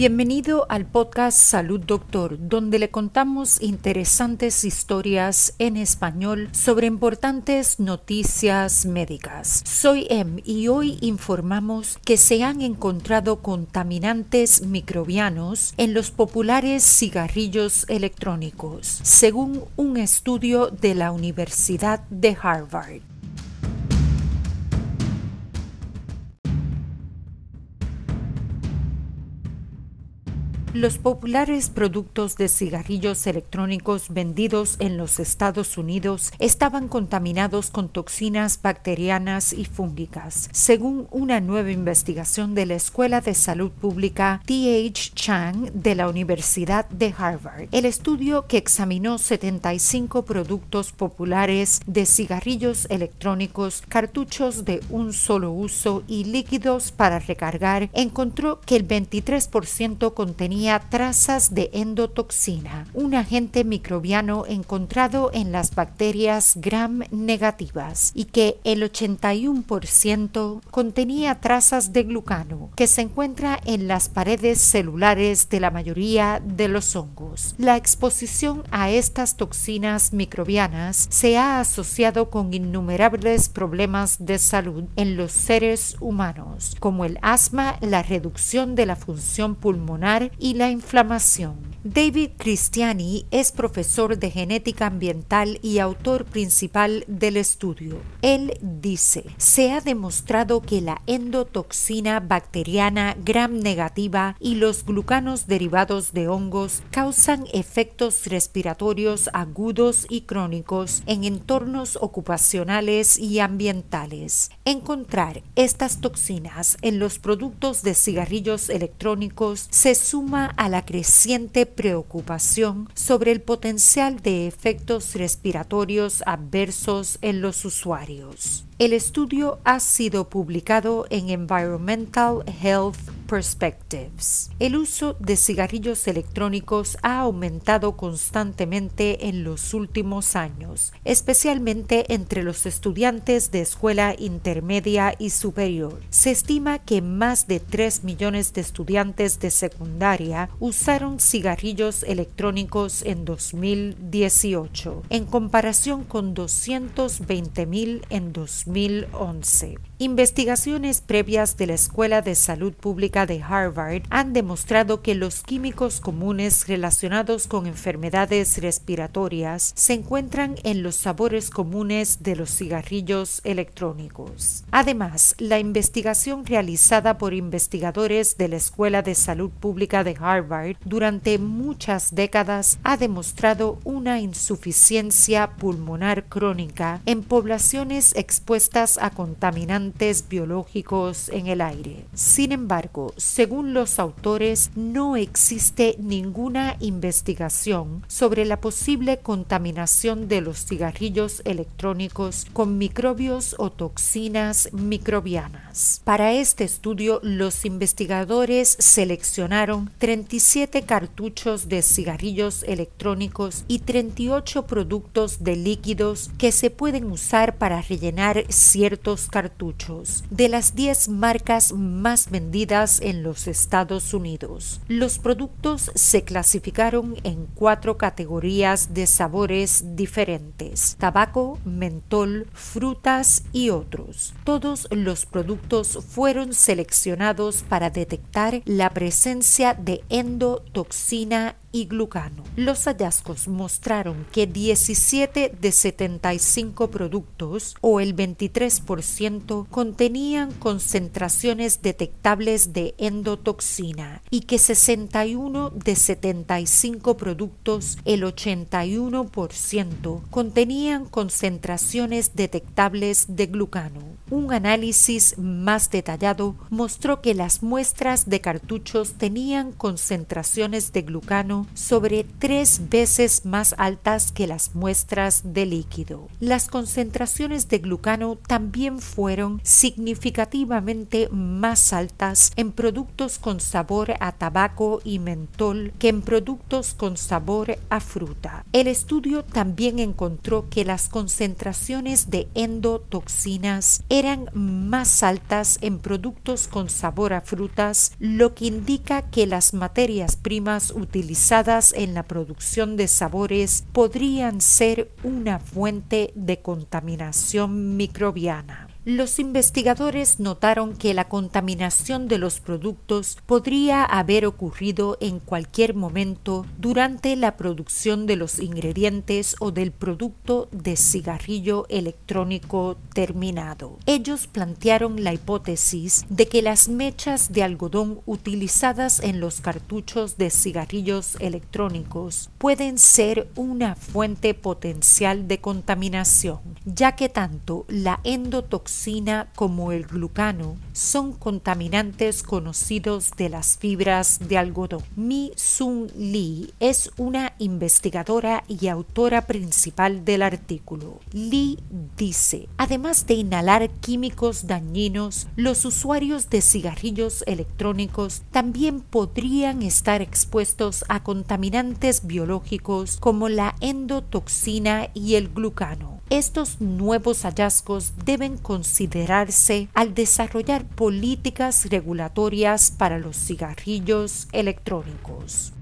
Bienvenido al podcast Salud Doctor, donde le contamos interesantes historias en español sobre importantes noticias médicas. Soy Em y hoy informamos que se han encontrado contaminantes microbianos en los populares cigarrillos electrónicos, según un estudio de la Universidad de Harvard. Los populares productos de cigarrillos electrónicos vendidos en los Estados Unidos estaban contaminados con toxinas bacterianas y fúngicas, según una nueva investigación de la Escuela de Salud Pública T.H. Chang de la Universidad de Harvard. El estudio que examinó 75 productos populares de cigarrillos electrónicos, cartuchos de un solo uso y líquidos para recargar encontró que el 23% contenía trazas de endotoxina, un agente microbiano encontrado en las bacterias gram negativas, y que el 81% contenía trazas de glucano, que se encuentra en las paredes celulares de la mayoría de los hongos. La exposición a estas toxinas microbianas se ha asociado con innumerables problemas de salud en los seres humanos, como el asma, la reducción de la función pulmonar y la inflamación. David Cristiani es profesor de genética ambiental y autor principal del estudio. Él dice, se ha demostrado que la endotoxina bacteriana gram negativa y los glucanos derivados de hongos causan efectos respiratorios agudos y crónicos en entornos ocupacionales y ambientales. Encontrar estas toxinas en los productos de cigarrillos electrónicos se suma a la creciente preocupación sobre el potencial de efectos respiratorios adversos en los usuarios. El estudio ha sido publicado en Environmental Health Perspectives. El uso de cigarrillos electrónicos ha aumentado constantemente en los últimos años, especialmente entre los estudiantes de escuela intermedia y superior. Se estima que más de 3 millones de estudiantes de secundaria usaron cigarrillos electrónicos en 2018, en comparación con 220 mil en 2000 2011. Investigaciones previas de la Escuela de Salud Pública de Harvard han demostrado que los químicos comunes relacionados con enfermedades respiratorias se encuentran en los sabores comunes de los cigarrillos electrónicos. Además, la investigación realizada por investigadores de la Escuela de Salud Pública de Harvard durante muchas décadas ha demostrado una insuficiencia pulmonar crónica en poblaciones expuestas a contaminantes biológicos en el aire. Sin embargo, según los autores, no existe ninguna investigación sobre la posible contaminación de los cigarrillos electrónicos con microbios o toxinas microbianas. Para este estudio, los investigadores seleccionaron 37 cartuchos de cigarrillos electrónicos y 38 productos de líquidos que se pueden usar para rellenar ciertos cartuchos de las 10 marcas más vendidas en los Estados Unidos. Los productos se clasificaron en cuatro categorías de sabores diferentes, tabaco, mentol, frutas y otros. Todos los productos fueron seleccionados para detectar la presencia de endotoxina Los hallazgos mostraron que 17 de 75 productos o el 23% contenían concentraciones detectables de endotoxina y que 61 de 75 productos, el 81%, contenían concentraciones detectables de glucano. Un análisis más detallado mostró que las muestras de cartuchos tenían concentraciones de glucano sobre tres veces más altas que las muestras de líquido. Las concentraciones de glucano también fueron significativamente más altas en productos con sabor a tabaco y mentol que en productos con sabor a fruta. El estudio también encontró que las concentraciones de endotoxinas eran más altas en productos con sabor a frutas, lo que indica que las materias primas utilizadas en la producción de sabores podrían ser una fuente de contaminación microbiana. Los investigadores notaron que la contaminación de los productos podría haber ocurrido en cualquier momento durante la producción de los ingredientes o del producto de cigarrillo electrónico terminado. Ellos plantearon la hipótesis de que las mechas de algodón utilizadas en los cartuchos de cigarrillos electrónicos pueden ser una fuente potencial de contaminación, ya que tanto la como el glucano son contaminantes conocidos de las fibras de algodón. Mi Sun Lee es una investigadora y autora principal del artículo. Lee dice, además de inhalar químicos dañinos, los usuarios de cigarrillos electrónicos también podrían estar expuestos a contaminantes biológicos como la endotoxina y el glucano. Estos nuevos hallazgos deben considerarse al desarrollar políticas regulatorias para los cigarrillos electrónicos.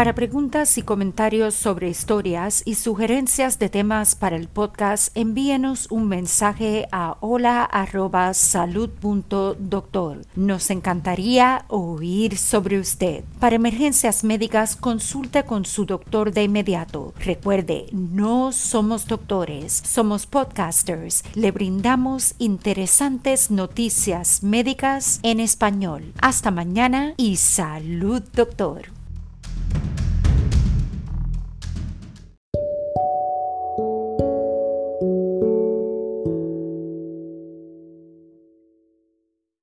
Para preguntas y comentarios sobre historias y sugerencias de temas para el podcast, envíenos un mensaje a hola.salud.doctor. Nos encantaría oír sobre usted. Para emergencias médicas, consulte con su doctor de inmediato. Recuerde, no somos doctores, somos podcasters. Le brindamos interesantes noticias médicas en español. Hasta mañana y salud, doctor.